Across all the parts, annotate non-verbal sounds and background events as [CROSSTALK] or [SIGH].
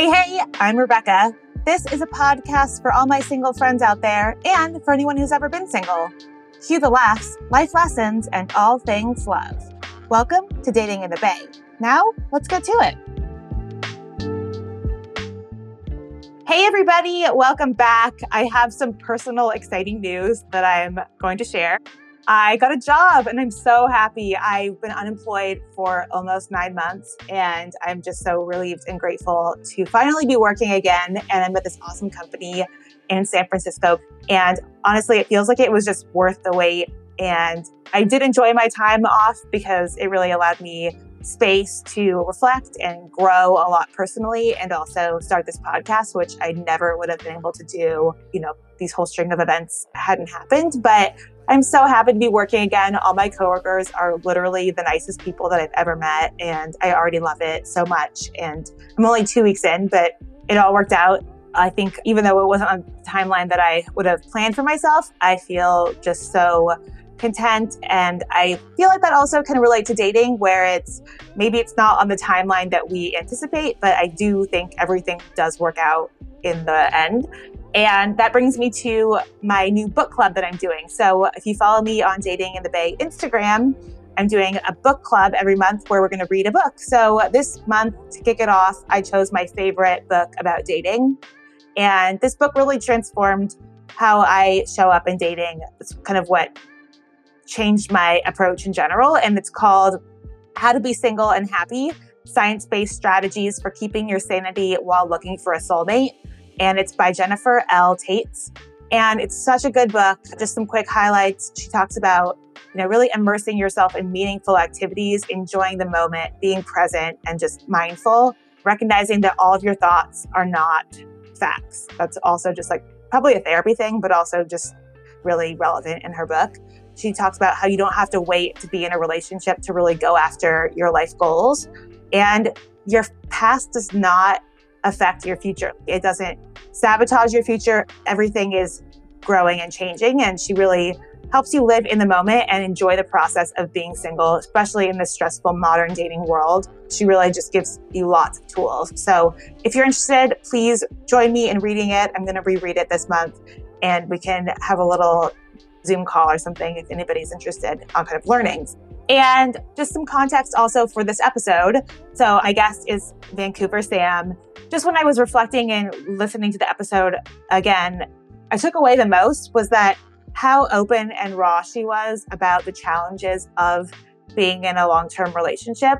Hey, hey, I'm Rebecca. This is a podcast for all my single friends out there and for anyone who's ever been single. Cue the laughs, life lessons, and all things love. Welcome to Dating in the Bae. Now, let's get to it. Hey, everybody, welcome back. I have some personal exciting news that I'm going to share. I got a job and I'm so happy. I've been unemployed for almost nine months and I'm just so relieved and grateful to finally be working again. And I'm with this awesome company in San Francisco. And honestly, it feels like it was just worth the wait. And I did enjoy my time off because it really allowed me space to reflect and grow a lot personally and also start this podcast, which I never would have been able to do, you know, these whole string of events hadn't happened. But I'm so happy to be working again. All my coworkers are literally the nicest people that I've ever met, and I already love it so much. And I'm only two weeks in, but it all worked out. I think even though it wasn't on the timeline that I would have planned for myself, I feel just so content. And I feel like that also can relate to dating, where it's maybe it's not on the timeline that we anticipate, but I do think everything does work out in the end. And that brings me to my new book club that I'm doing. So if you follow me on Dating in the Bae Instagram, I'm doing a book club every month where we're going to read a book. So this month, to kick it off, I chose my favorite book about dating. And this book really transformed how I show up in dating. It's kind of what changed my approach in general. And it's called How to Be Single and Happy Science Based Strategies for Keeping Your Sanity While Looking for a Soulmate and it's by Jennifer L. Taitz. And it's such a good book. Just some quick highlights. She talks about, you know, really immersing yourself in meaningful activities, enjoying the moment, being present, and just mindful, recognizing that all of your thoughts are not facts. That's also just like probably a therapy thing, but also just really relevant in her book. She talks about how you don't have to wait to be in a relationship to really go after your life goals. And your past does not affect your future. It doesn't sabotage your future. Everything is growing and changing. And she really helps you live in the moment and enjoy the process of being single, especially in this stressful modern dating world. She really just gives you lots of tools. So if you're interested, please join me in reading it. I'm going to reread it this month and we can have a little Zoom call or something if anybody's interested on kind of learnings. And just some context also for this episode. So, my guest is Vancouver Sam. Just when I was reflecting and listening to the episode again, I took away the most was that how open and raw she was about the challenges of being in a long term relationship.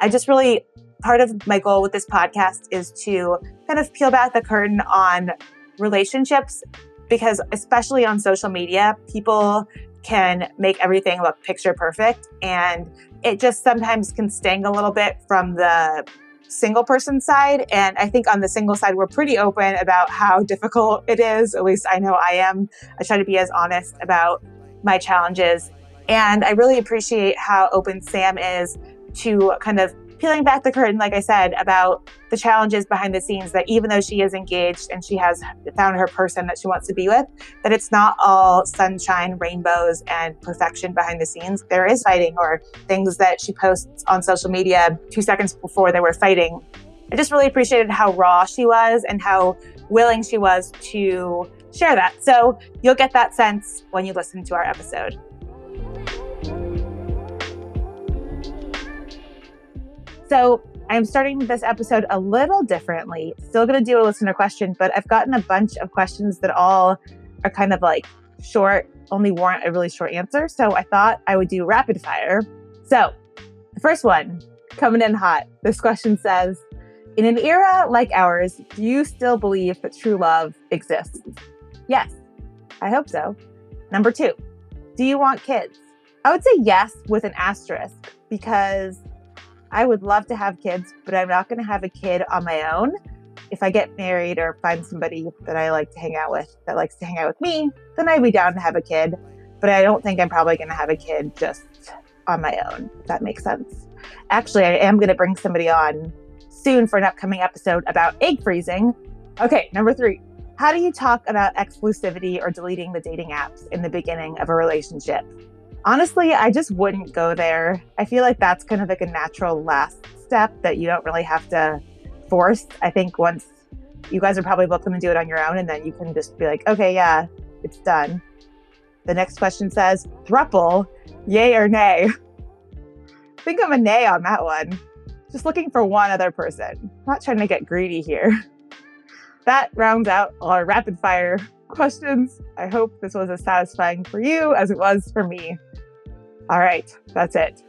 I just really, part of my goal with this podcast is to kind of peel back the curtain on relationships because, especially on social media, people can make everything look picture perfect. And it just sometimes can sting a little bit from the single person side. And I think on the single side, we're pretty open about how [LAUGHS] difficult it is. At least I know I am. I try to be as honest about my challenges. And I really appreciate how open Sam is to kind of peeling back the curtain, like I said, about the challenges behind the scenes that even though she is engaged and she has found her person that she wants to be with, that it's not all sunshine, rainbows, and perfection behind the scenes. There is fighting or things that she posts on social media two seconds before they were fighting. I just really appreciated how raw she was and how willing she was to share that. So you'll get that sense when you listen to our episode. So I'm starting this episode a little differently. Still going to do a listener question, but I've gotten a bunch of questions that all are kind of like short, only warrant a really short answer. So I thought I would do rapid fire. So the first one coming in hot. This question says, in an era like ours, do you still believe that true love exists? Yes, I hope so. Number two, do you want kids? I would say yes with an asterisk because I would love to have kids, but I'm not going to have a kid on my own. If I get married or find somebody that I like to hang out with that likes to hang out with me, then I'd be down to have a kid. But I don't think I'm probably going to have a kid just on my own. If that makes sense. Actually, I am going to bring somebody on soon for an upcoming episode about egg freezing. Okay, number three. How do you talk about exclusivity or deleting the dating apps in the beginning of a relationship? Honestly, I just wouldn't go there. I feel like that's kind of like a natural last step that you don't really have to force. I think once you guys are probably going to do it on your own, and then you can just be like, okay, yeah, it's done. The next question says, thruple, yay or nay? I [LAUGHS] think I'm a nay on that one. Just looking for one other person. I'm Not trying to get greedy here. [LAUGHS] That rounds out our rapid fire questions. I hope this was as satisfying for you as it was for me. All right, that's it.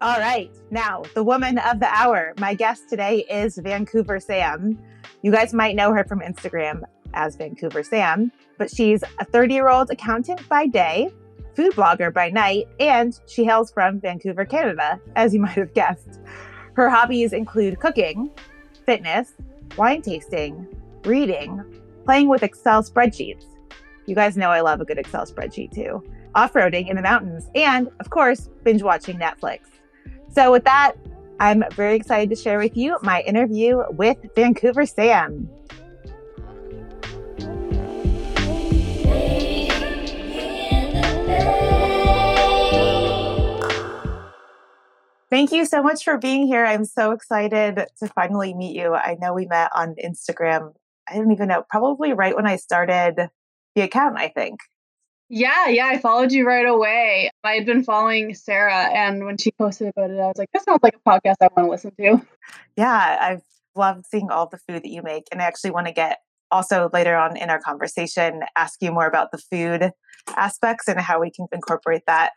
All right, now the woman of the hour. My guest today is Vancouver Sam. You guys might know her from Instagram as Vancouver Sam, but she's a 30 year old accountant by day, food blogger by night, and she hails from Vancouver, Canada, as you [LAUGHS] might have guessed. Her hobbies include cooking, fitness, wine tasting, reading, playing with Excel spreadsheets. You guys know I love a good Excel spreadsheet too. Off roading in the mountains, and of course, binge watching Netflix. So, with that, I'm very excited to share with you my interview with Vancouver Sam. Thank you so much for being here. I'm so excited to finally meet you. I know we met on Instagram. I don't even know, probably right when I started the account, I think. Yeah, yeah, I followed you right away. I had been following Sarah, and when she posted about it, I was like, this sounds like a podcast I want to listen to. Yeah, I've loved seeing all the food that you make. And I actually want to get also later on in our conversation, ask you more about the food aspects and how we can incorporate that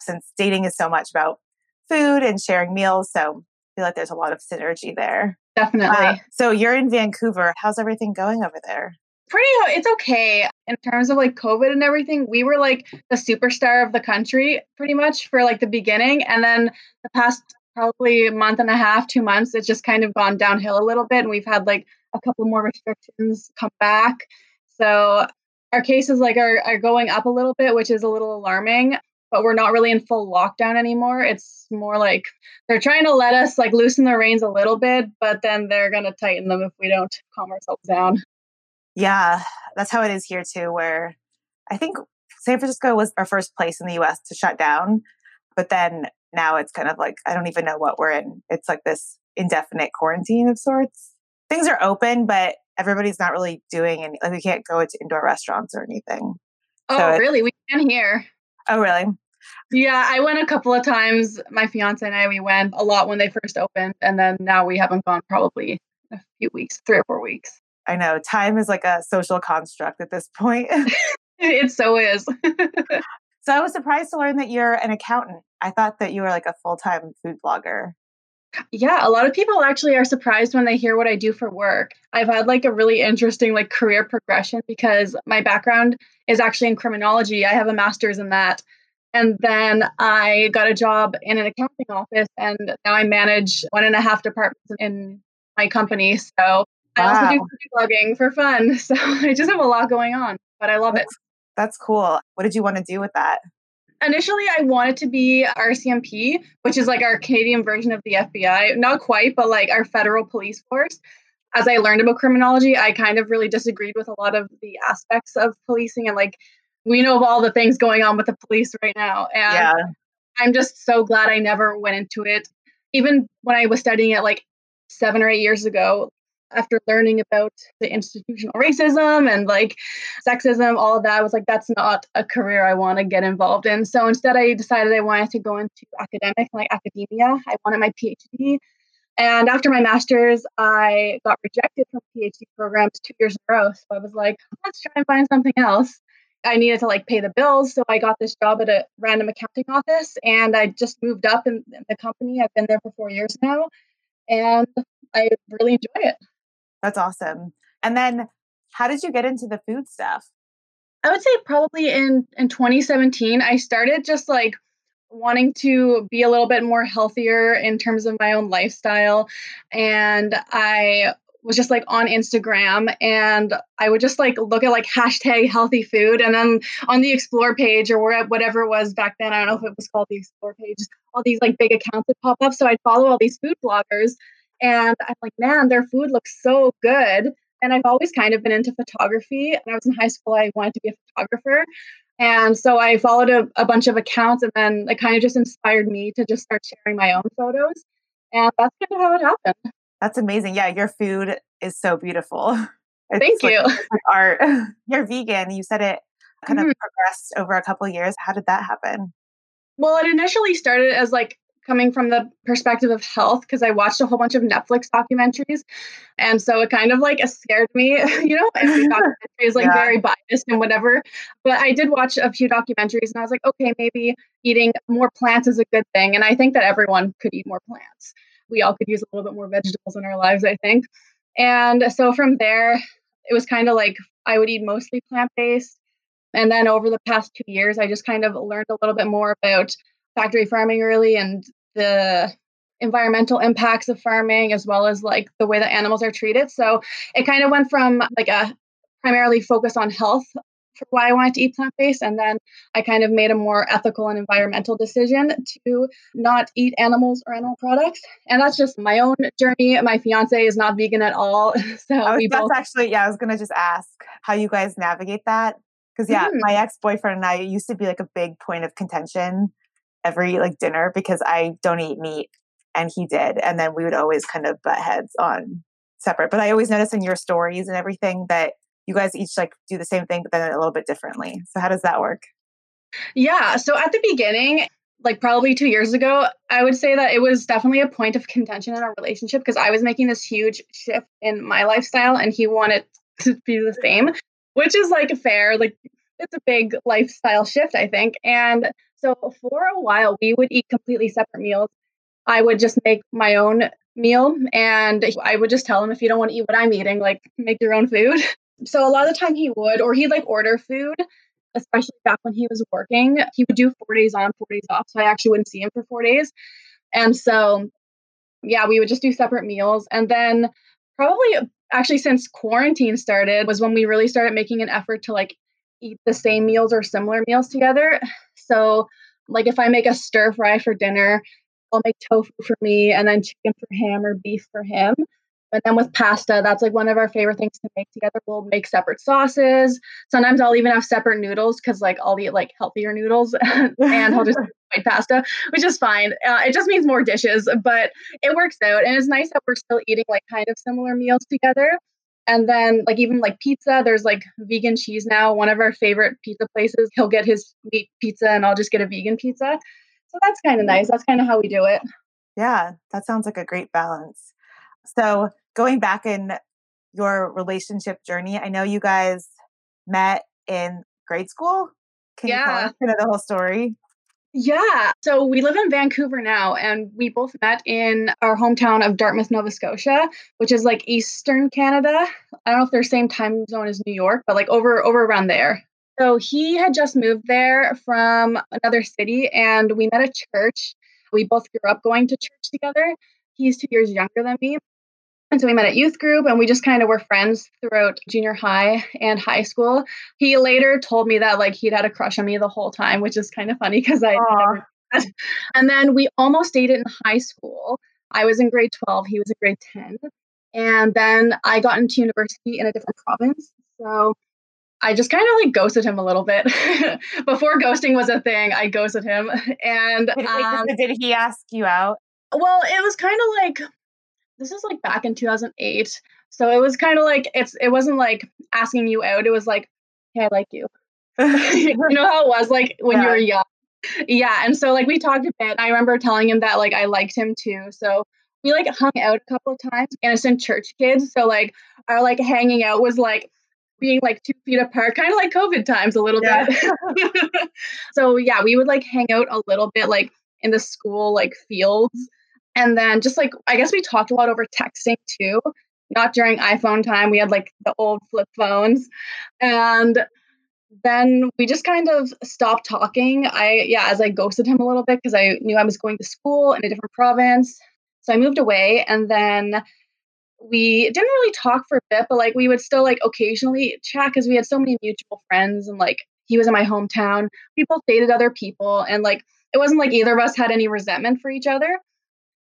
since dating is so much about food and sharing meals. So I feel like there's a lot of synergy there. Definitely. Uh, so you're in Vancouver. How's everything going over there? Pretty it's okay. In terms of like covid and everything we were like the superstar of the country pretty much for like the beginning and then the past probably a month and a half two months it's just kind of gone downhill a little bit and we've had like a couple more restrictions come back. So our cases like are, are going up a little bit which is a little alarming but we're not really in full lockdown anymore. It's more like they're trying to let us like loosen the reins a little bit but then they're going to tighten them if we don't calm ourselves down yeah, that's how it is here too, where I think San Francisco was our first place in the US to shut down. But then now it's kind of like, I don't even know what we're in. It's like this indefinite quarantine of sorts. Things are open, but everybody's not really doing any, like we can't go to indoor restaurants or anything. Oh, so really? We can here. Oh, really? Yeah, I went a couple of times. My fiance and I, we went a lot when they first opened. And then now we haven't gone probably a few weeks, three or four weeks. I know time is like a social construct at this point. [LAUGHS] it so is. [LAUGHS] so I was surprised to learn that you're an accountant. I thought that you were like a full time food blogger. Yeah, a lot of people actually are surprised when they hear what I do for work. I've had like a really interesting like career progression because my background is actually in criminology. I have a master's in that. And then I got a job in an accounting office and now I manage one and a half departments in my company. So I wow. also do blogging for fun. [LAUGHS] So I just have a lot going on, but I love that's, it. That's cool. What did you want to do with that? Initially, I wanted to be RCMP, which is like our Canadian version of the FBI. Not quite, but like our federal police force. As I learned about criminology, I kind of really disagreed with a lot of the aspects of policing and like we know of all the things going on with the police right now. And yeah. I'm just so glad I never went into it. Even when I was studying it like seven or eight years ago, after learning about the institutional racism and like sexism, all of that, I was like, that's not a career I want to get involved in. So instead, I decided I wanted to go into academic, like academia. I wanted my PhD. And after my master's, I got rejected from PhD programs two years in a row. So I was like, let's try and find something else. I needed to like pay the bills. So I got this job at a random accounting office and I just moved up in, in the company. I've been there for four years now and I really enjoy it. That's awesome. And then how did you get into the food stuff? I would say probably in in 2017 I started just like wanting to be a little bit more healthier in terms of my own lifestyle and I was just like on Instagram and I would just like look at like hashtag healthy food and then on the explore page or whatever it was back then, I don't know if it was called the explore page, all these like big accounts would pop up. So I'd follow all these food bloggers and I'm like, man, their food looks so good. And I've always kind of been into photography. When I was in high school, I wanted to be a photographer. And so I followed a, a bunch of accounts and then it kind of just inspired me to just start sharing my own photos. And that's kind of how it happened. That's amazing. Yeah, your food is so beautiful. [LAUGHS] It's Thank like, you. Like art. [LAUGHS] You're vegan. You said it kind mm-hmm. of progressed over a couple years. How did that happen? Well, it initially started as like coming from the perspective of health because I watched a whole bunch of Netflix documentaries. And so it kind of like scared me, [LAUGHS] you know, every [LAUGHS] documentary is like yeah. very biased and whatever. But I did watch a few documentaries and I was like, okay, maybe eating more plants is a good thing. And I think that everyone could eat more plants. We all could use a little bit more vegetables in our lives, I think. And so from there, it was kind of like I would eat mostly plant based. And then over the past two years, I just kind of learned a little bit more about factory farming really and the environmental impacts of farming as well as like the way that animals are treated. So it kind of went from like a primarily focus on health for why I wanted to eat plant based. And then I kind of made a more ethical and environmental decision to not eat animals or animal products. And that's just my own journey. My fiance is not vegan at all. [LAUGHS] So was, we that's both actually, yeah, I was going to just ask how you guys navigate that. Because, yeah, mm-hmm. my ex boyfriend and I used to be like a big point of contention every like dinner because I don't eat meat and he did. And then we would always kind of butt heads on separate. But I always notice in your stories and everything that you guys each like do the same thing, but then a little bit differently. So how does that work? Yeah. So at the beginning, like probably two years ago, I would say that it was definitely a point of contention in our relationship because I was making this huge shift in my lifestyle and he wanted to be the same, which is like fair. Like it's a big lifestyle shift, I think. And so for a while, we would eat completely separate meals. I would just make my own meal and I would just tell him if you don't want to eat what I'm eating, like make your own food. [LAUGHS] So a lot of the time he would, or he'd like order food, especially back when he was working. He would do four days on, four days off. So I actually wouldn't see him for four days. And so, yeah, we would just do separate meals. And then probably actually since quarantine started was when we really started making an effort to like eat the same meals or similar meals together. So, like if I make a stir fry for dinner, I'll make tofu for me and then chicken for him or beef for him. And then with pasta, that's like one of our favorite things to make together. We'll make separate sauces. Sometimes I'll even have separate noodles because like I'll eat like healthier noodles [LAUGHS] and I'll just [LAUGHS] white pasta, which is fine. Uh, it just means more dishes, but it works out. And it's nice that we're still eating like kind of similar meals together. And then like even like pizza, there's like vegan cheese now. One of our favorite pizza places, he'll get his meat pizza and I'll just get a vegan pizza. So that's kind of mm-hmm. nice. That's kind of how we do it. Yeah, that sounds like a great balance. So going back in your relationship journey, I know you guys met in grade school. Can yeah. you tell us the whole story? Yeah. So we live in Vancouver now, and we both met in our hometown of Dartmouth, Nova Scotia, which is like Eastern Canada. I don't know if they're same time zone as New York, but like over over around there. So he had just moved there from another city, and we met at church. We both grew up going to church together. He's two years younger than me. And so we met at youth group and we just kind of were friends throughout junior high and high school. He later told me that like he'd had a crush on me the whole time, which is kind of funny because I never and then we almost dated in high school. I was in grade 12, he was in grade 10. And then I got into university in a different province. So I just kind of like ghosted him a little bit. [LAUGHS] Before ghosting was a thing, I ghosted him. And um, did he ask you out? Well, it was kind of like this is like back in 2008. So it was kind of like it's it wasn't like asking you out. It was like, hey, I like you. [LAUGHS] [LAUGHS] you know how it was like when yeah. you were young. Yeah, and so like we talked a bit. I remember telling him that like I liked him too. So we like hung out a couple of times. Innocent church kids, so like our like hanging out was like being like two feet apart, kind of like COVID times a little yeah. bit. [LAUGHS] so yeah, we would like hang out a little bit like in the school like fields and then just like, I guess we talked a lot over texting too, not during iPhone time. We had like the old flip phones. And then we just kind of stopped talking. I, yeah, as I ghosted him a little bit because I knew I was going to school in a different province. So I moved away and then we didn't really talk for a bit, but like we would still like occasionally chat because we had so many mutual friends and like he was in my hometown. Both dated other people and like it wasn't like either of us had any resentment for each other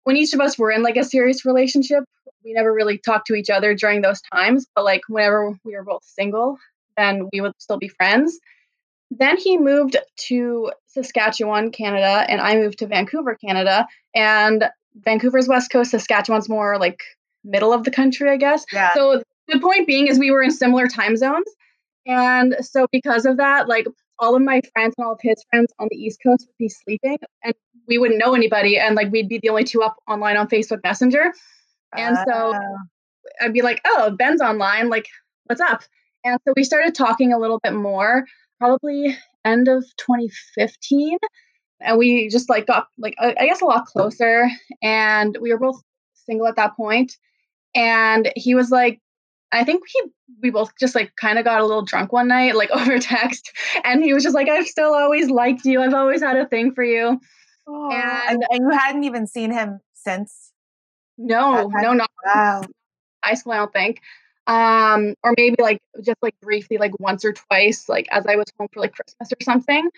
when each of us were in like a serious relationship, we never really talked to each other during those times. But like whenever we were both single, then we would still be friends. then he moved to Saskatchewan, Canada, and I moved to Vancouver, Canada. And Vancouver's west coast, Saskatchewan's more like middle of the country, I guess. Yeah. So the point being is we were in similar time zones. And so because of that, like all of my friends and all of his friends on the East Coast would be sleeping and we wouldn't know anybody. And like we'd be the only two up online on Facebook Messenger. And uh. so I'd be like, oh, Ben's online. Like, what's up? And so we started talking a little bit more, probably end of 2015. And we just like got like I guess a lot closer. And we were both single at that point. And he was like, I think he we both just like kind of got a little drunk one night, like [LAUGHS] over text, and he was just like, "I've still always liked you. I've always had a thing for you." Oh, and, and, you hadn't even seen him since. No, no, not wow. high school. I don't think. Um, or maybe like just like briefly, like once or twice, like as I was home for like Christmas or something.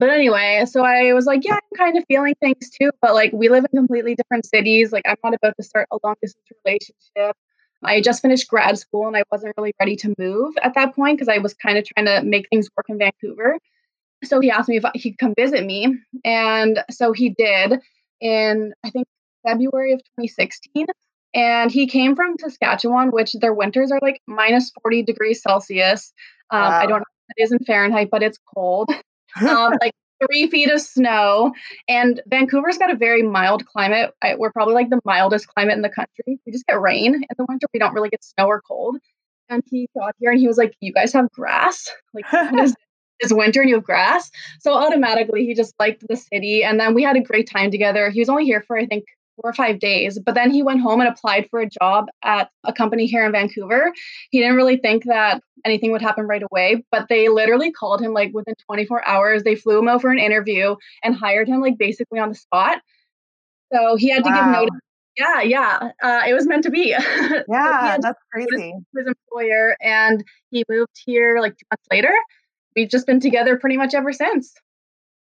But anyway, so I was like, yeah, I'm kind of feeling things too, but like we live in completely different cities. Like I'm not about to start a long distance relationship. I just finished grad school and I wasn't really ready to move at that point because I was kind of trying to make things work in Vancouver. So he asked me if he could come visit me. And so he did in, I think, February of 2016. And he came from Saskatchewan, which their winters are like minus 40 degrees Celsius. Um, wow. I don't know if it is in Fahrenheit, but it's cold. [LAUGHS] um, like three feet of snow. And Vancouver's got a very mild climate. I, we're probably like the mildest climate in the country. We just get rain in the winter. We don't really get snow or cold. And he got here and he was like, You guys have grass? Like, it's winter and you have grass. So automatically he just liked the city. And then we had a great time together. He was only here for, I think, four or five days. But then he went home and applied for a job at a company here in Vancouver. He didn't really think that anything would happen right away, but they literally called him like within 24 hours. They flew him over an interview and hired him like basically on the spot. So he had wow. to give notice. Yeah, yeah. Uh, it was meant to be. [LAUGHS] Yeah, so that's crazy. His employer, and he moved here like two months later. We've just been together pretty much ever since.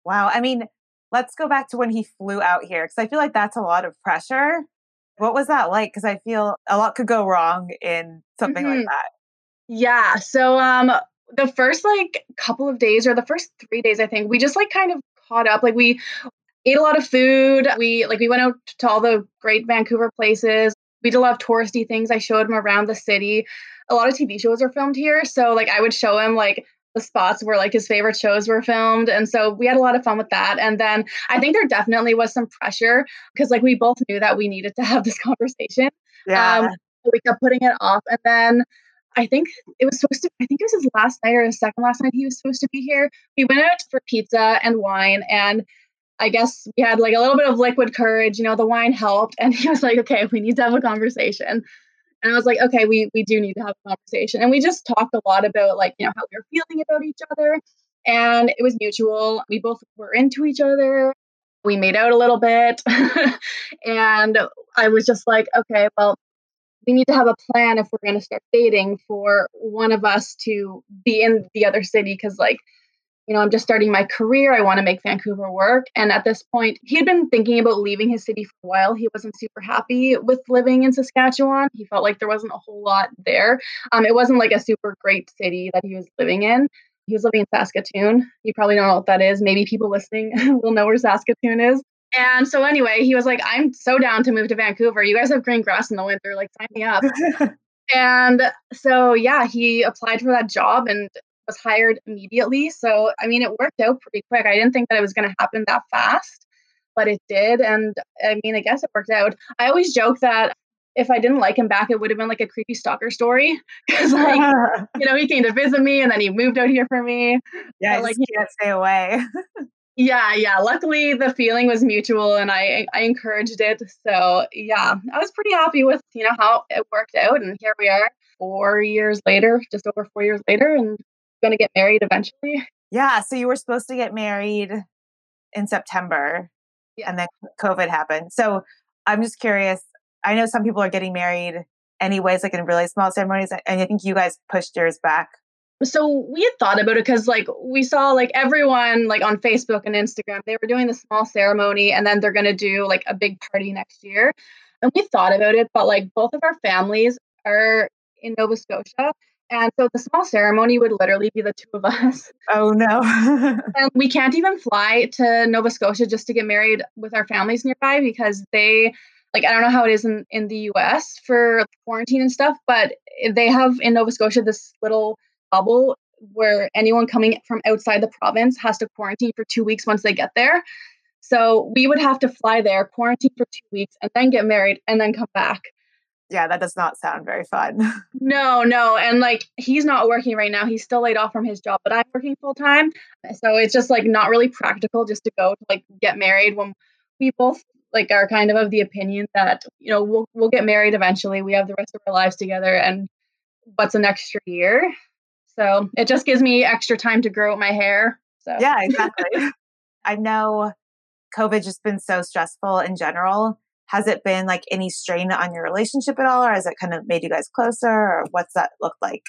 Wow. I mean, let's go back to when he flew out here because I feel like that's a lot of pressure. What was that like? Because I feel a lot could go wrong in something mm-hmm. like that. Yeah. So um the first like couple of days or the first 3 days I think we just like kind of caught up like we ate a lot of food. We like we went out to all the great Vancouver places. We did a lot of touristy things. I showed him around the city. A lot of TV shows are filmed here, so like I would show him like the spots where like his favorite shows were filmed. And so we had a lot of fun with that. And then I think there definitely was some pressure because like we both knew that we needed to have this [LAUGHS] conversation. Yeah. Um, we kept putting it off. And then I think it was supposed to, I think it was his last night or his second last night he was supposed to be here. We went out for pizza and wine and I guess we had like a little bit of liquid courage, you know, the wine helped. And he was like, okay, we need to have a conversation. And I was like, okay, we we do need to have a conversation. And we just talked a lot about like, you know, how we were feeling about each other. And it was mutual. We both were into each other. We made out a little bit. [LAUGHS] and I was just like, okay, well, we need to have a plan if we're going to start dating for one of us to be in the other city because like you know, I'm just starting my career. I want to make Vancouver work. And at this point, he had been thinking about leaving his city for a while. He wasn't super happy with living in Saskatchewan. He felt like there wasn't a whole lot there. Um, it wasn't like a super great city that he was living in. He was living in Saskatoon. You probably don't know what that is. Maybe people listening [LAUGHS] will know where Saskatoon is. And so anyway, he was like, I'm so down to move to Vancouver. You guys have green grass in the winter. Like, sign me up. [LAUGHS] and so yeah, he applied for that job and was hired immediately. So, I mean, it worked out pretty quick. I didn't think that it was going to happen that fast, but it did. And I mean, I guess it worked out. I always joke that if I didn't like him back, it would have been like a creepy stalker story. [LAUGHS] Because, like, [LAUGHS] you know, he came to visit me and then he moved out here for me. Yeah, like, he can't stay away. [LAUGHS] yeah, yeah. Luckily, the feeling was mutual and I, I encouraged it. So, yeah, I was pretty happy with, you know, how it worked out. And here we are four years later, just over four years later. And going to get married eventually. Yeah. So you were supposed to get married in September yeah. and then COVID happened. So I'm just curious. I know some people are getting married anyways, like in really small ceremonies. And I think you guys pushed yours back. So we had thought about it because like we saw like everyone like on Facebook and Instagram, they were doing the small ceremony and then they're going to do like a big party next year. And we thought about it, but like both of our families are in Nova Scotia And so the small ceremony would literally be the two of us. [LAUGHS] Oh no. [LAUGHS] and we can't even fly to Nova Scotia just to get married with our families nearby because they like I don't know how it is in, in the US for quarantine and stuff, but they have in Nova Scotia this little bubble where anyone coming from outside the province has to quarantine for two weeks once they get there. So we would have to fly there, quarantine for two weeks, and then get married and then come back. Yeah, that does not sound very fun. [LAUGHS] no, no. And like he's not working right now. He's still laid off from his job, but I'm working full time. So it's just like not really practical just to go to like get married when we both like are kind of of the opinion that, you know, we'll we'll get married eventually. We have the rest of our lives together and what's an extra year? So it just gives me extra time to grow my hair. So Yeah, exactly. [LAUGHS] I know COVID just been so stressful in general. Has it been like any strain on your relationship at all, or has it kind of made you guys closer, or what's that look like?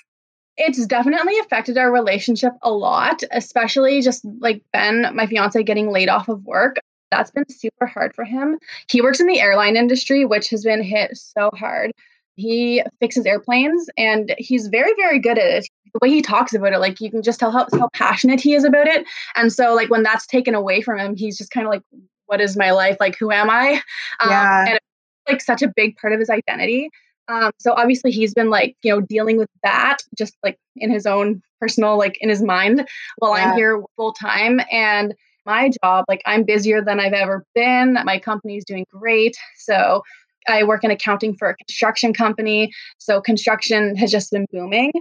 It's definitely affected our relationship a lot, especially just like Ben, my fiance, getting laid off of work. That's been super hard for him. He works in the airline industry, which has been hit so hard. He fixes airplanes and he's very, very good at it. The way he talks about it, like you can just tell how, how passionate he is about it. And so, like, when that's taken away from him, he's just kind of like, what is my life? Like, who am I? Um, yeah. And it's like such a big part of his identity. Um, so obviously he's been like, you know, dealing with that just like in his own personal, like in his mind while yeah. I'm here full time. And my job, like I'm busier than I've ever been. My company's doing great. So I work in accounting for a construction company. So construction has just been booming.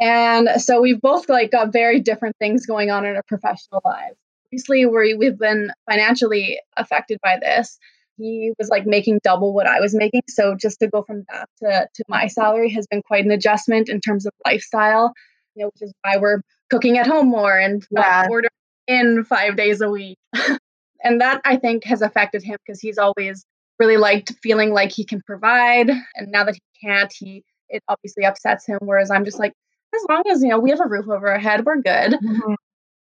And so we've both like got very different things going on in our professional lives. Obviously, we we've been financially affected by this. He was like making double what I was making. So just to go from that to, to my salary has been quite an adjustment in terms of lifestyle, you know, which is why we're cooking at home more and yeah. ordering in five days a week. [LAUGHS] and that I think has affected him because he's always really liked feeling like he can provide. And now that he can't, he it obviously upsets him. Whereas I'm just like, as long as you know we have a roof over our head, we're good. Mm-hmm.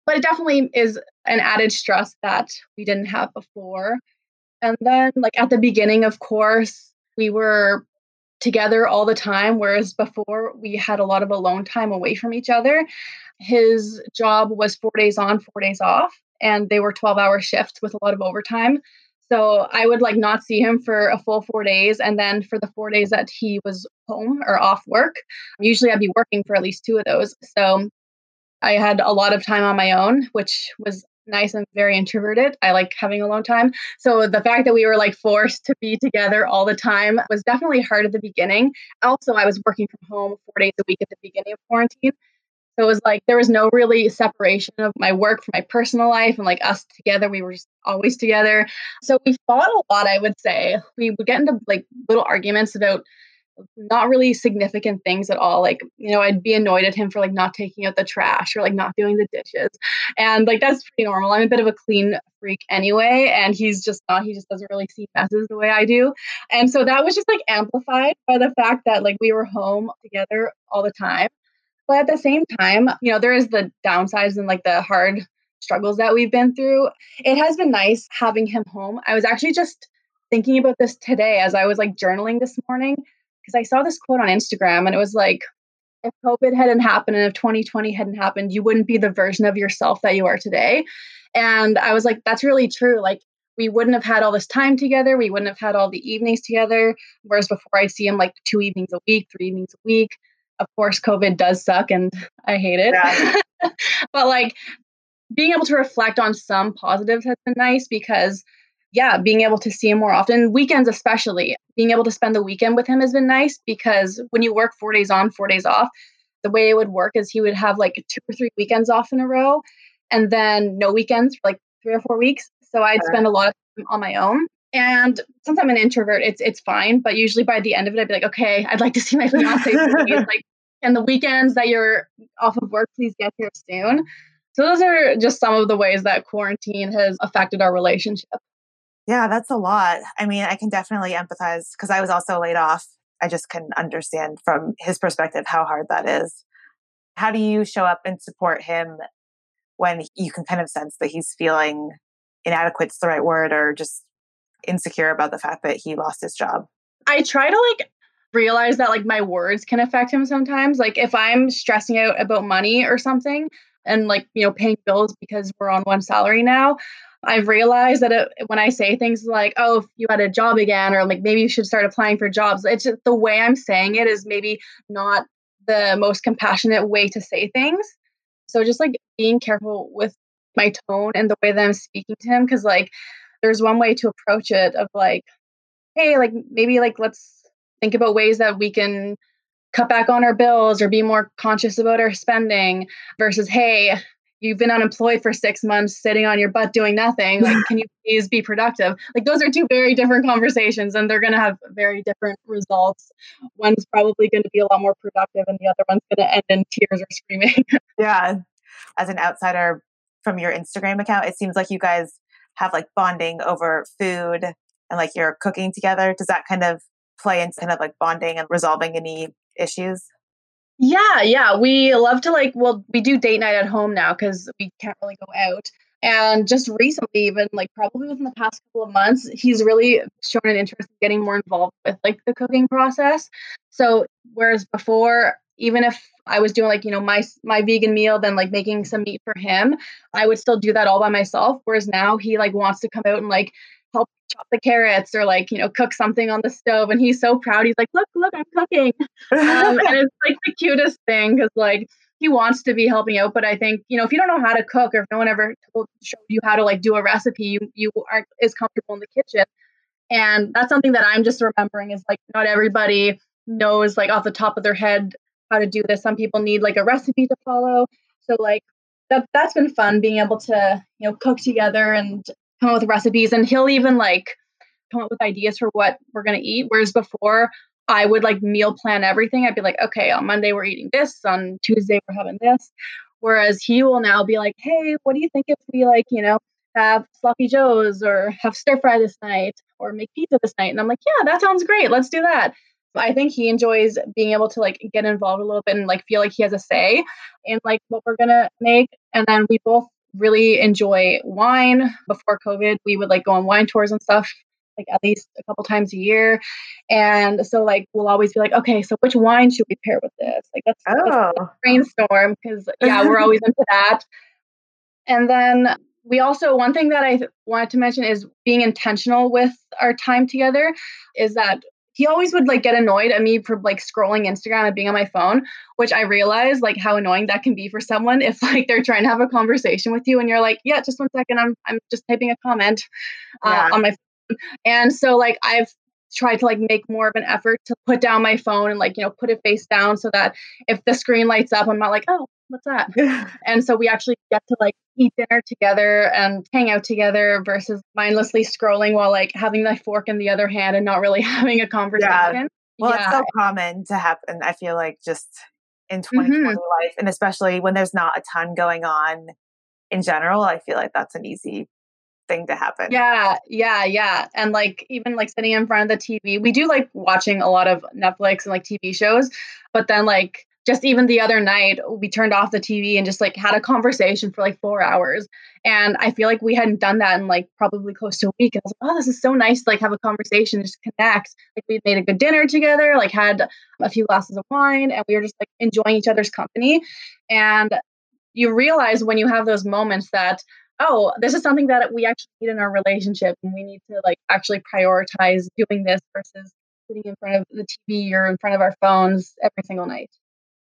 But it definitely is an added stress that we didn't have before. And then like at the beginning, of course, we were together all the time, whereas before we had a lot of alone time away from each other. His job was four days on, four days off, and they were 12 hour shifts with a lot of overtime. So I would like not see him for a full four days. And then for the four days that he was home or off work, usually I'd be working for at least two of those. So I had a lot of time on my own, which was nice and very introverted. I like having alone time. So the fact that we were like forced to be together all the time was definitely hard at the beginning. Also, I was working from home four days a week at the beginning of quarantine. So it was like there was no really separation of my work from my personal life and like us together. We were just always together. So we fought a lot, I would say. We would get into like little arguments about not really significant things at all. Like, you know, I'd be annoyed at him for like not taking out the trash or like not doing the dishes. And like that's pretty normal. I'm a bit of a clean freak anyway. And he's just not, he just doesn't really see messes the way I do. And so that was just like amplified by the fact that like we were home together all the time. But at the same time, you know, there is the downsides and like the hard struggles that we've been through. It has been nice having him home. I was actually just thinking about this today as I was like journaling this morning because I saw this quote on Instagram and it was like, if COVID hadn't happened and if 2020 hadn't happened, you wouldn't be the version of yourself that you are today. And I was like, that's really true. Like, we wouldn't have had all this time together. We wouldn't have had all the evenings together. Whereas before, I'd see him like two evenings a week, three evenings a week. Of course, COVID does suck and I hate it. Yeah. [LAUGHS] but like being able to reflect on some positives has been nice because yeah, being able to see him more often, weekends especially, being able to spend the weekend with him has been nice because when you work four days on, four days off, the way it would work is he would have like two or three weekends off in a row and then no weekends for like three or four weeks. So I'd spend a lot of time on my own. And since I'm an introvert, it's it's fine. But usually by the end of it, I'd be like, okay, I'd like to see my fiance. [LAUGHS] like, and the weekends that you're off of work, please get here soon. So those are just some of the ways that quarantine has affected our relationship. Yeah, that's a lot. I mean, I can definitely empathize because I was also laid off. I just can understand from his perspective how hard that is. How do you show up and support him when you can kind of sense that he's feeling inadequate's the right word or just insecure about the fact that he lost his job? I try to like realize that like my words can affect him sometimes. Like if I'm stressing out about money or something and like, you know, paying bills because we're on one salary now, I've realized that it, when I say things like, "Oh, if you had a job again," or like maybe you should start applying for jobs, it's just, the way I'm saying it is maybe not the most compassionate way to say things. So just like being careful with my tone and the way that I'm speaking to him, because like there's one way to approach it of like, hey, like maybe like let's think about ways that we can cut back on our bills or be more conscious about our spending versus hey you've been unemployed for six months sitting on your butt doing nothing like [LAUGHS] can you please be productive? Like those are two very different conversations and they're going to have very different results. One's probably going to be a lot more productive and the other one's going to end in tears or screaming. [LAUGHS] Yeah. As an outsider from your instagram account it seems like you guys have like bonding over food and like you're cooking together. Does that kind of play into kind of like bonding and resolving any issues yeah, yeah. We love to like, well, we do date night at home now because we can't really go out. And just recently, even like probably within the past couple of months, he's really shown an interest in getting more involved with like the cooking process. So whereas before, even if I was doing like, you know, my my vegan meal, then like making some meat for him, I would still do that all by myself. Whereas now he like wants to come out and like help chop the carrots or like you know cook something on the stove and he's so proud. He's like look look i'm cooking. Um, and it's like the cutest thing because like he wants to be helping out but i think you know if you don't know how to cook or if no one ever showed you how to like do a recipe you you aren't as comfortable in the kitchen. And that's something that i'm just remembering is like not everybody knows like off the top of their head how to do this. Some people need like a recipe to follow. So like that that's been fun being able to you know cook together and come up with recipes and he'll even like come up with ideas for what we're going to eat whereas before i would like meal plan everything. I'd be like okay on monday we're eating this on tuesday we're having this. Whereas he will now be like hey what do you think if we like you know have sloppy joes or have stir fry this night or make pizza this night? And i'm like yeah that sounds great. Let's do that. I think he enjoys being able to like get involved a little bit and like feel like he has a say in like what we're gonna make. And then we both really enjoy wine. Before COVID, we would like go on wine tours and stuff like at least a couple times a year. And so like we'll always be like, okay, so which wine should we pair with this? Like let's, oh. let's brainstorm because yeah, we're [LAUGHS] always into that. And then we also one thing that I th- wanted to mention is being intentional with our time together is that he always would like get annoyed at me for like scrolling Instagram and being on my phone, which I realized like how annoying that can be for someone [LAUGHS] if like they're trying to have a conversation with you and you're like, yeah, just one second, I'm I'm just typing a comment uh, yeah. on my phone. And so like I've tried to like make more of an effort to put down my phone and like you know put it face down so that if the screen lights up i'm not like oh what's that [LAUGHS] and so we actually get to like eat dinner together and hang out together versus mindlessly scrolling while like having the fork in the other hand and not really [LAUGHS] having a conversation yeah. well yeah. it's so common to happen i feel like just in 2020 mm-hmm. life and especially when there's not a ton going on in general i feel like that's an easy thing to happen. Yeah, yeah, yeah. And like even like sitting in front of the TV, we do like watching a lot of Netflix and like TV shows, but then like just even the other night we turned off the TV and just like had a conversation for like 4 hours. And I feel like we hadn't done that in like probably close to a week. And I was like, oh, this is so nice to like have a conversation, just connect. Like we made a good dinner together, like had a few glasses of wine, and we were just like enjoying each other's company. And you realize when you have those moments that oh, this is something that we actually need in our relationship, and we need to like actually prioritize doing this versus sitting in front of the TV or in front of our phones every single night.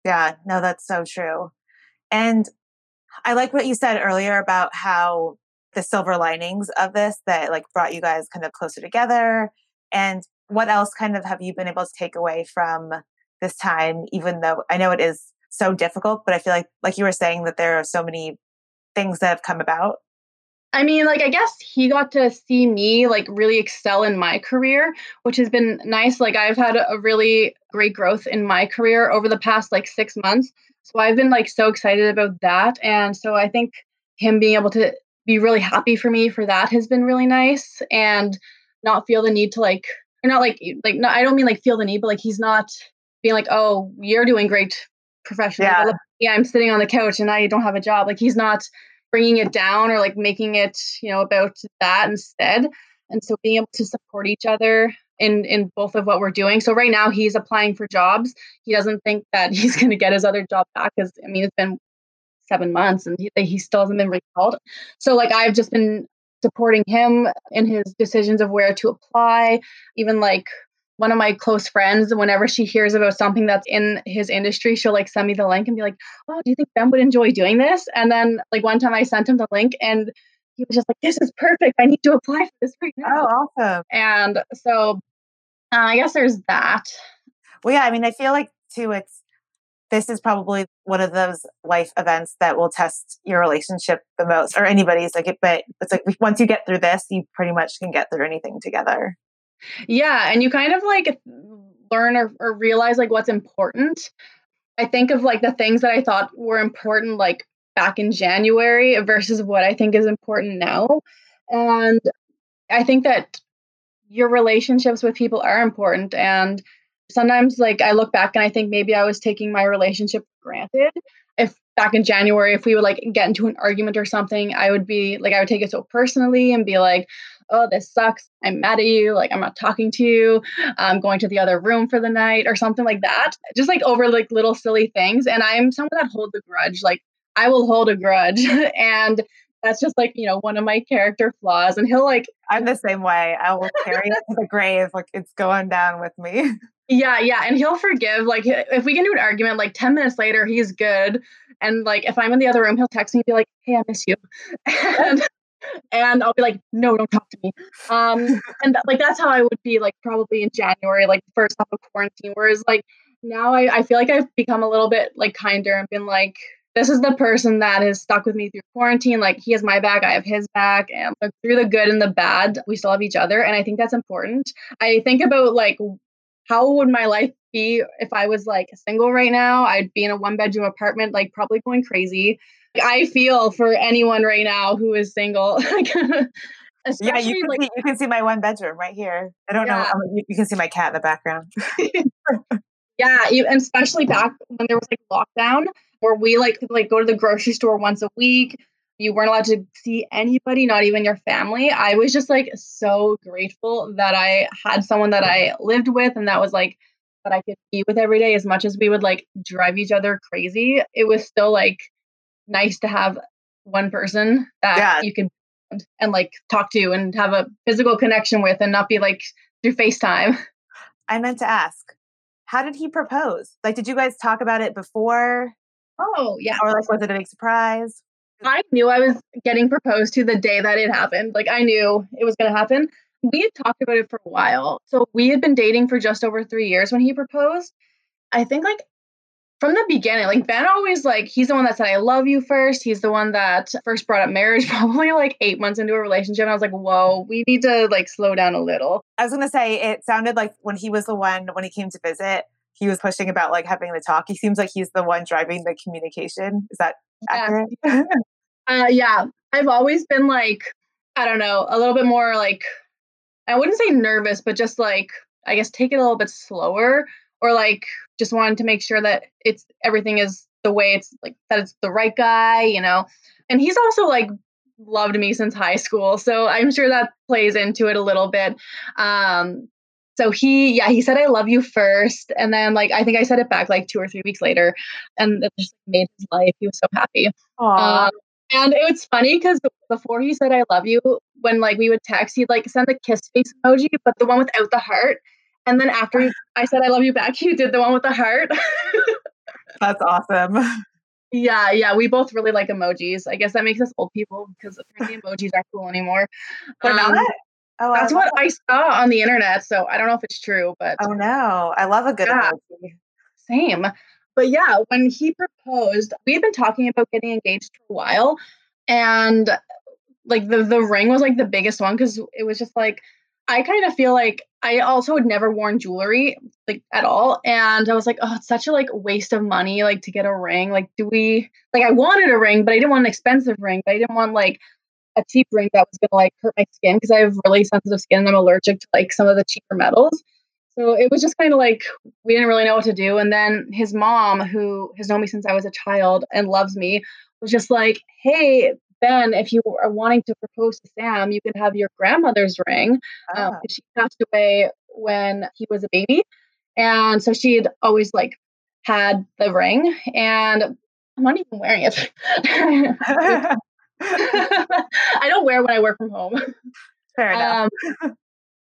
Yeah, no, that's so true. And I like what you said earlier about how the silver linings of this that like brought you guys kind of closer together. And what else kind of have you been able to take away from this time, even though I know it is so difficult, but I feel like, like you were saying, that there are so many things that have come about? I mean, like, I guess he got to see me like really excel in my career, which has been nice. Like, I've had a really great growth in my career over the past like six months. So I've been like so excited about that. And so I think him being able to be really happy for me for that has been really nice and not feel the need to like, or not like, like, no, I don't mean like feel the need, but like he's not being like, oh, you're doing great professionally. Yeah. Yeah, I'm sitting on the couch and I don't have a job. Like he's not bringing it down or like making it, you know, about that instead. And so being able to support each other in in both of what we're doing. So right now he's applying for jobs. He doesn't think that [LAUGHS] he's going to get his other job back because I mean it's been seven months and he, he still hasn't been recalled. So like I've just been supporting him in his decisions of where to apply. Even like one of my close friends, whenever she hears about something that's in his industry, she'll like send me the link and be like, "Oh, do you think Ben would enjoy doing this?" And then like one time I sent him the link and he was just like, "This is perfect. I need to apply for this right now." Oh, awesome! And so uh, I guess there's that. Well, yeah, I mean, I feel like too, it's this is probably one of those life events that will test your relationship the most, or anybody's like it. But it's like once you get through this, you pretty much can get through anything together. Yeah, and you kind of like learn or, or realize like what's important. I think of like the things that I thought were important like back in January versus what I think is important now. And I think that your relationships with people are important and sometimes like I look back and I think maybe I was taking my relationship granted. If back in January, if we would like get into an argument or something, I would be like I would take it so personally and be like, oh, this sucks. I'm mad at you. Like I'm not talking to you. I'm going to the other room for the night or something like that. Just like over like little silly things. And I'm someone that holds a grudge. Like I will hold a grudge. [LAUGHS] and that's just like you know one of my character flaws and he'll like i'm the same way i will carry it to the [LAUGHS] grave like it's going down with me yeah yeah and he'll forgive like if we get into an argument like 10 minutes later he's good and like if i'm in the other room he'll text me and be like hey i miss you [LAUGHS] and, and i'll be like no don't talk to me um and like that's how i would be like probably in january like first half of quarantine whereas like now I, I feel like i've become a little bit like kinder and been like this is the person that has stuck with me through quarantine. Like he has my back, I have his back, and like, through the good and the bad, we still have each other. And I think that's important. I think about like how would my life be if I was like single right now? I'd be in a one bedroom apartment, like probably going crazy. I feel for anyone right now who is single. [LAUGHS] yeah, you can, like, see, you can see my one bedroom right here. I don't yeah. know. You, you can see my cat in the background. [LAUGHS] yeah, you, and especially back when there was like lockdown where we like like go to the grocery store once a week. You weren't allowed to see anybody, not even your family. I was just like so grateful that I had someone that I lived with and that was like that I could be with every day as much as we would like drive each other crazy. It was still like nice to have one person that yeah. you could and like talk to and have a physical connection with and not be like through FaceTime. I meant to ask, how did he propose? Like, did you guys talk about it before? Oh, yeah. Or like, was it a big surprise? I knew I was getting proposed to the day that it happened. Like, I knew it was going to happen. We had talked about it for a while. So we had been dating for just over three years when he proposed. I think, like, from the beginning, like Ben always like he's the one that said I love you first. He's the one that first brought up marriage [LAUGHS] probably like 8 months into a relationship. And I was like, "Whoa, we need to like slow down a little." I was going to say it sounded like when he was the one when he came to visit, he was pushing about like having the talk. He seems like he's the one driving the communication. Is that yeah. accurate? [LAUGHS] uh, yeah, I've always been like, I don't know, a little bit more like, I wouldn't say nervous, but just like, I guess take it a little bit slower or like just wanted to make sure that it's everything is the way it's like that it's the right guy, you know. And he's also like loved me since high school, so I'm sure that plays into it a little bit. Um, so he, yeah, he said, I love you first. And then, like, I think I said it back like two or three weeks later. And it just made his life. He was so happy. Um, and it was funny because before he said, I love you, when like we would text, he'd like send the kiss face emoji, but the one without the heart. And then after I said, I love you back, [LAUGHS] he did the one with the heart. [LAUGHS] That's awesome. Yeah, yeah, we both really like emojis. I guess that makes us old people because apparently emojis aren't cool anymore. They're um, not. Oh, That's I what I saw on the internet. So I don't know if it's true, but oh no, I love a good yeah, emoji. Same. But yeah, when he proposed, we had been talking about getting engaged for a while. And like the the ring was like the biggest one because it was just like I kind of feel like I also had never worn jewelry like at all. And I was like, oh, it's such a like waste of money, like to get a ring. Like, do we like I wanted a ring, but I didn't want an expensive ring, but I didn't want like a cheap ring that was gonna like hurt my skin because I have really sensitive skin and I'm allergic to like some of the cheaper metals. So it was just kind of like we didn't really know what to do. And then his mom, who has known me since I was a child and loves me, was just like, "Hey, Ben, if you are wanting to propose to Sam, you can have your grandmother's ring. Um, Ah. she passed away when he was a baby. And so she had always like had the ring and I'm not even wearing it. [LAUGHS] [LAUGHS] I don't wear when I work from home. Fair enough. Um,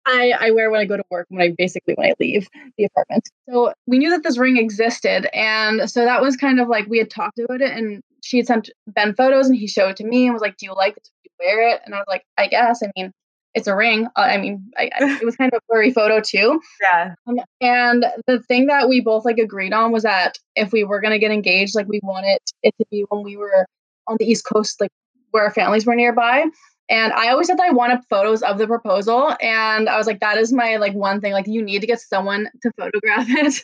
I, I wear when I go to work when I basically when I leave the apartment. So we knew that this ring existed, and so that was kind of like we had talked about it, and she had sent Ben photos, and he showed it to me and was like, "Do you like it? Do you wear it?" And I was like, "I guess. I mean, it's a ring. Uh, I mean, I, I, it [LAUGHS] was kind of a blurry photo too." yeah. Um, and the thing that we both like agreed on was that if we were gonna get engaged, like we wanted it to be when we were on the East Coast, like where our families were nearby. And I always said that I wanted photos of the proposal, and I was like, that is my like one thing. Like, you need to get someone to photograph [LAUGHS] it.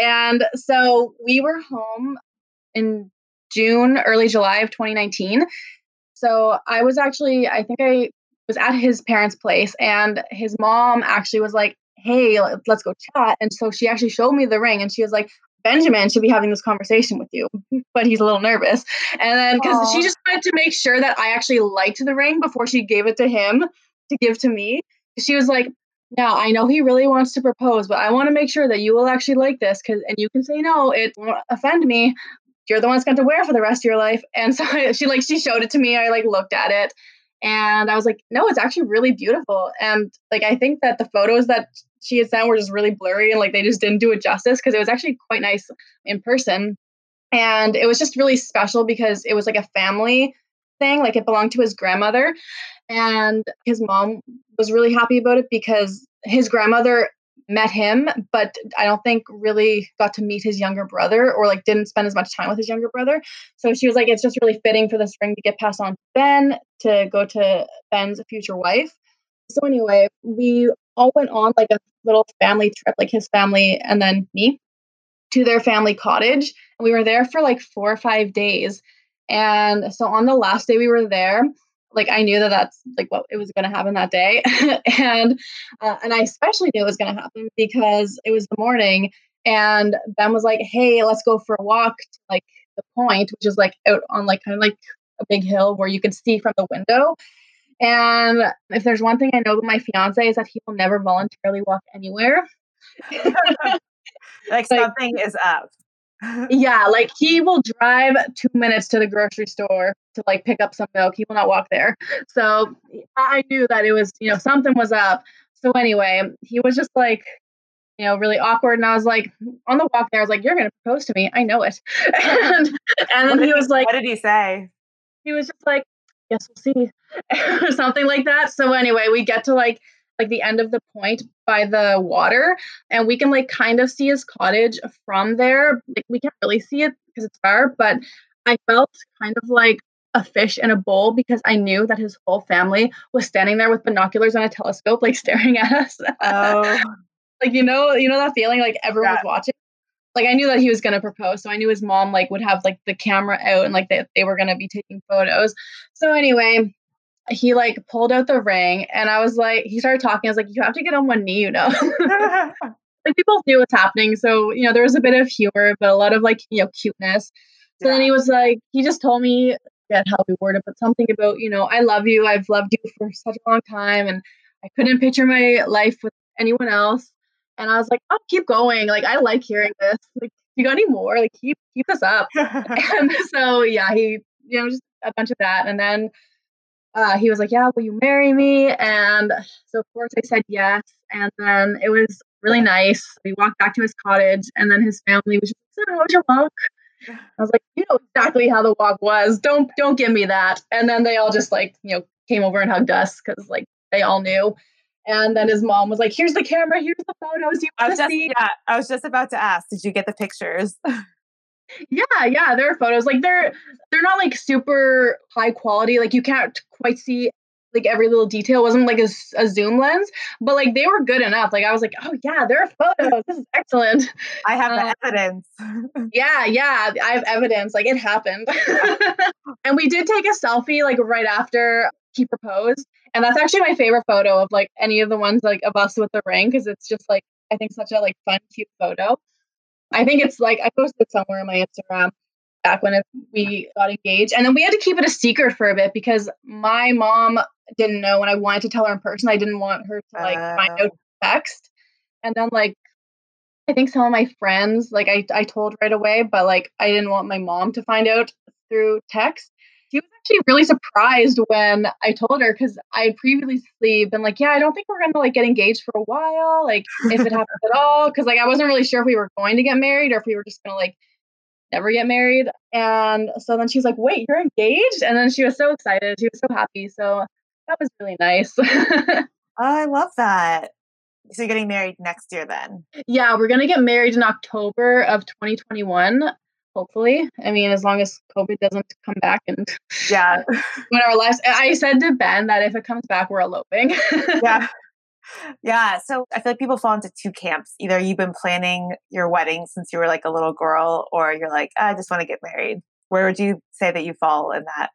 and so we were home in June, early July of 2019. So I was actually, I think I was at his parents' place, and his mom actually was like, hey, let- let's go chat. And so she actually showed me the ring and she was like, Benjamin should be having this conversation with you, [LAUGHS] but he's a little nervous. And then because she just wanted to make sure that I actually liked the ring before she gave it to him to give to me. She was like, now I know he really wants to propose, but I want to make sure that you will actually like this because and you can say no, it won't offend me. You're the one that's going to wear it for the rest of your life. And [LAUGHS] so she like she showed it to me. I like looked at it and I was like, no, it's actually really beautiful. And like I think that the photos that she had sent were just really blurry and like they just didn't do it justice because it was actually quite nice in person. And it was just really special because it was like a family thing, like it belonged to his grandmother. And his mom was really happy about it because his grandmother met him, but I don't think really got to meet his younger brother or like didn't spend as much time with his younger brother. So she was like, it's just really fitting for this ring to get passed on to Ben to go to Ben's future wife. So anyway, we all went on like a little family trip, like his family and then me, to their family cottage. And we were there for like four or five days. And so on the last day we were there, like I knew that that's like what it was going to happen that day, [LAUGHS] and uh, and I especially knew it was going to happen because it was the morning, and Ben was like, "Hey, let's go for a walk to like the point, which is like out on like kind of like a big hill where you could see from the window." And if there's one thing I know about my fiance is that he will never voluntarily walk anywhere. [LAUGHS] like like- something is up. [LAUGHS] Yeah, like he will drive two minutes to the grocery store to like pick up some milk. He will not walk there. So I knew that it was, you know, something was up. So anyway, he was just like, you know, really awkward. And I was like, on the walk there, I was like, you're going to propose to me. I know it. [LAUGHS] and, and then he was like, what did he say? he was just like, guess we'll see, [LAUGHS] or something like that. So anyway, we get to like like the end of the point by the water, and we can like kind of see his cottage from there. Like we can't really see it because it's far, but I felt kind of like a fish in a bowl because I knew that his whole family was standing there with binoculars and a telescope, like [LAUGHS] staring at us. Oh, like you know, you know that feeling like everyone Yeah. was watching. Like I knew that he was gonna propose, so I knew his mom like would have like the camera out and like they, they were gonna be taking photos. So anyway, he like pulled out the ring and I was like, he started talking. I was like, you have to get on one knee, you know. [LAUGHS] [LAUGHS] like both knew what's happening, so you know there was a bit of humor, but a lot of like you know cuteness. So then he was like, he just told me get how we worded, but something about you know I love you. I've loved you for such a long time, and I couldn't picture my life with anyone else. And I was like, oh, keep going. Like I like hearing this. Like you got any more? Like keep keep this up. [LAUGHS] and so yeah, he you know just a bunch of that, and then uh, he was like, yeah, will you marry me? And so of course I said yes, and then it was really nice. We walked back to his cottage, and then his family was just like, how was your walk? I was like, you know exactly how the walk was. Don't don't give me that. And then they all just like you know came over and hugged us because like they all knew. And then his mom was like, "Here's the camera. Here's the photos. You I want was to just see?" yeah, I was just about to ask, did you get the pictures? [LAUGHS] Yeah, yeah, there are photos. Like they're they're not like super high quality. Like you can't quite see like every little detail. It wasn't like a zoom lens, but like they were good enough. Like I was like, oh yeah, there are photos. This is excellent. I have Uh, the evidence. [LAUGHS] Yeah, yeah, I have evidence. Like it happened. [LAUGHS] and we did take a selfie like right after he proposed. And that's actually my favorite photo of like any of the ones like of us with the ring because it's just like I think such a like fun, cute photo. I think it's like I posted somewhere on my Instagram. back when we got engaged. And then we had to keep it a secret for a bit because my mom didn't know when I wanted to tell her in person. I didn't want her to like uh, find out text. And then like I think some of my friends, like I, I told right away, but like I didn't want my mom to find out through text. She was actually really surprised when I told her because I had previously been like, yeah, I don't think we're gonna like get engaged for a while, like if it happens at all, because like I wasn't really sure if we were going to get married or if we were just gonna like never get married. And so then she's like, wait, you're engaged? And then she was so excited. She was so happy. So that was really nice. [LAUGHS] oh, I love that. So you're getting married next year then? Yeah, we're to get married in October of 2021. Hopefully. I mean, as long as COVID doesn't come back and yeah, [LAUGHS] when our lives. I said to Ben that if it comes back, we're eloping. yeah. [LAUGHS] Yeah. So I feel like people fall into two camps. Either you've been planning your wedding since you were like a little girl, or you're like, I just want to get married. Where would you say that you fall in that?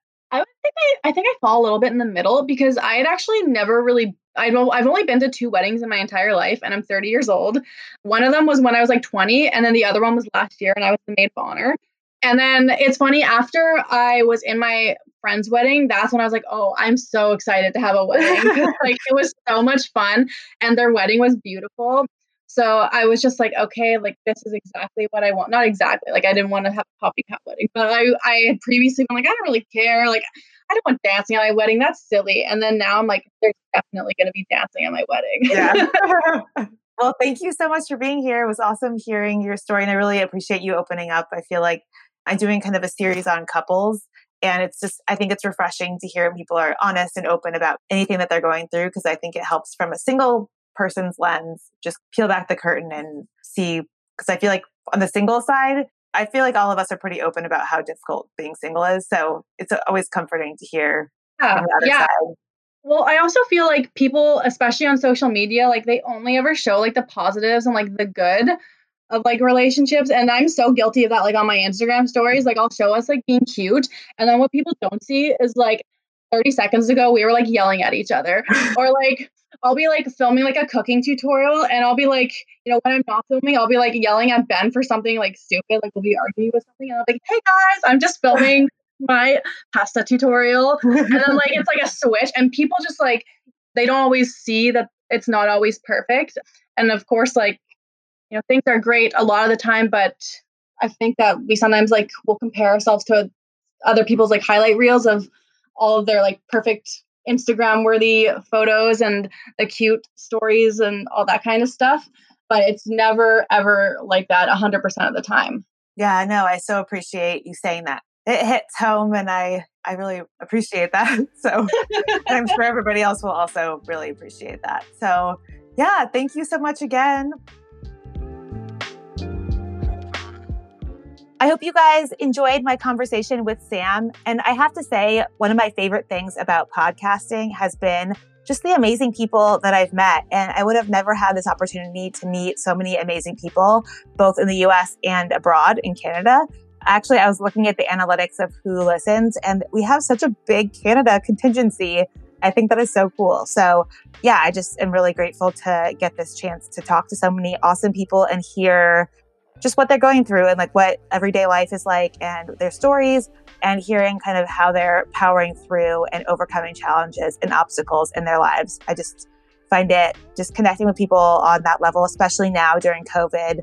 I think I, I think I fall a little bit in the middle because I had actually never really I know I've only been to two weddings in my entire life and I'm 30 years old. One of them was when I was like 20 and then the other one was last year and I was the maid of honor. And then it's funny after I was in my friend's wedding, that's when I was like, "Oh, I'm so excited to have a wedding." [LAUGHS] like it was so much fun and their wedding was beautiful. So I was just like, okay, like this is exactly what I want. Not exactly, like I didn't want to have a copycat wedding, but I I had previously been like, I don't really care. Like I don't want dancing at my wedding. That's silly. And then now I'm like, there's definitely going to be dancing at my wedding. yeah. [LAUGHS] well, thank you so much for being here. It was awesome hearing your story, and I really appreciate you opening up. I feel like I'm doing kind of a series on couples. And it's just, I think it's refreshing to hear people are honest and open about anything that they're going through because I think it helps from a single person's lens, just peel back the curtain and see. Because I feel like on the single side, I feel like all of us are pretty open about how difficult being single is. So it's always comforting to hear. Yeah. yeah. Side. Well, I also feel like people, especially on social media, like they only ever show like the positives and like the good of like relationships. And I'm so guilty of that. Like on my Instagram stories, like I'll show us like being cute. And then what people don't see is like 30 seconds ago, we were like yelling at each other. [LAUGHS] or like I'll be like filming like a cooking tutorial and I'll be like, you know, when I'm not filming, I'll be like yelling at Ben for something like stupid. Like we'll be arguing with something and I'll be like, hey guys, I'm just filming [LAUGHS] my pasta tutorial. and then like it's like a switch and people just like they don't always see that it's not always perfect. And of course, like, you know, things are great a lot of the time, but I think that we sometimes like will compare ourselves to other people's like highlight reels of all of their like perfect Instagram worthy photos and the cute stories and all that kind of stuff. But it's never, ever like that 100% of the time. Yeah, no, I so appreciate you saying that. It hits home and I, I really appreciate that. [LAUGHS] So I'm sure everybody else will also really appreciate that. So yeah, thank you so much again. I hope you guys enjoyed my conversation with Sam. And I have to say, one of my favorite things about podcasting has been just the amazing people that I've met. And I would have never had this opportunity to meet so many amazing people, both in the US and abroad in Canada. Actually, I was looking at the analytics of who listens, and we have such a big Canada contingency. I think that is so cool. So, yeah, I just am really grateful to get this chance to talk to so many awesome people and hear just what they're going through and like what everyday life is like and their stories and hearing kind of how they're powering through and overcoming challenges and obstacles in their lives. I just find it just connecting with people on that level, especially now during COVID.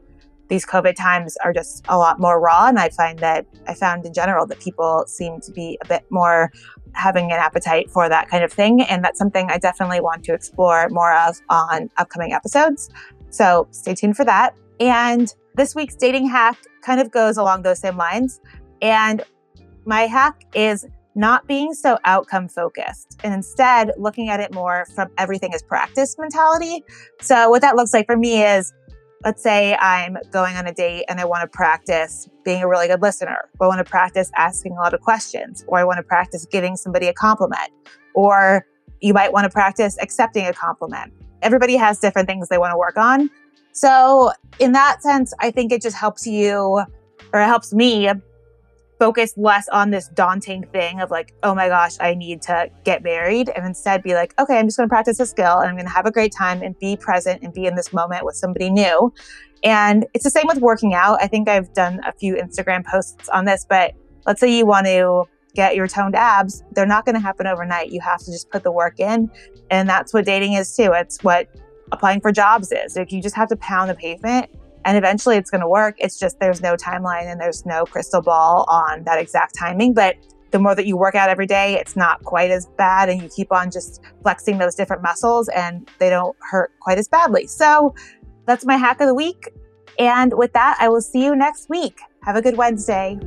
These COVID times are just a lot more raw. And I find that I found in general that people seem to be a bit more having an appetite for that kind of thing. And that's something I definitely want to explore more of on upcoming episodes. So stay tuned for that. And this week's dating hack kind of goes along those same lines. And my hack is not being so outcome focused and instead looking at it more from everything is practice mentality. So, what that looks like for me is let's say I'm going on a date and I want to practice being a really good listener, or I want to practice asking a lot of questions, or I want to practice giving somebody a compliment, or you might want to practice accepting a compliment. Everybody has different things they want to work on. So, in that sense, I think it just helps you or it helps me focus less on this daunting thing of like, oh my gosh, I need to get married, and instead be like, okay, I'm just going to practice a skill and I'm going to have a great time and be present and be in this moment with somebody new. And it's the same with working out. I think I've done a few Instagram posts on this, but let's say you want to get your toned abs, they're not going to happen overnight. You have to just put the work in. And that's what dating is too. It's what applying for jobs is. Like you just have to pound the pavement and eventually it's going to work. It's just there's no timeline and there's no crystal ball on that exact timing. But the more that you work out every day, it's not quite as bad and you keep on just flexing those different muscles and they don't hurt quite as badly. So that's my hack of the week. And with that, I will see you next week. Have a good Wednesday.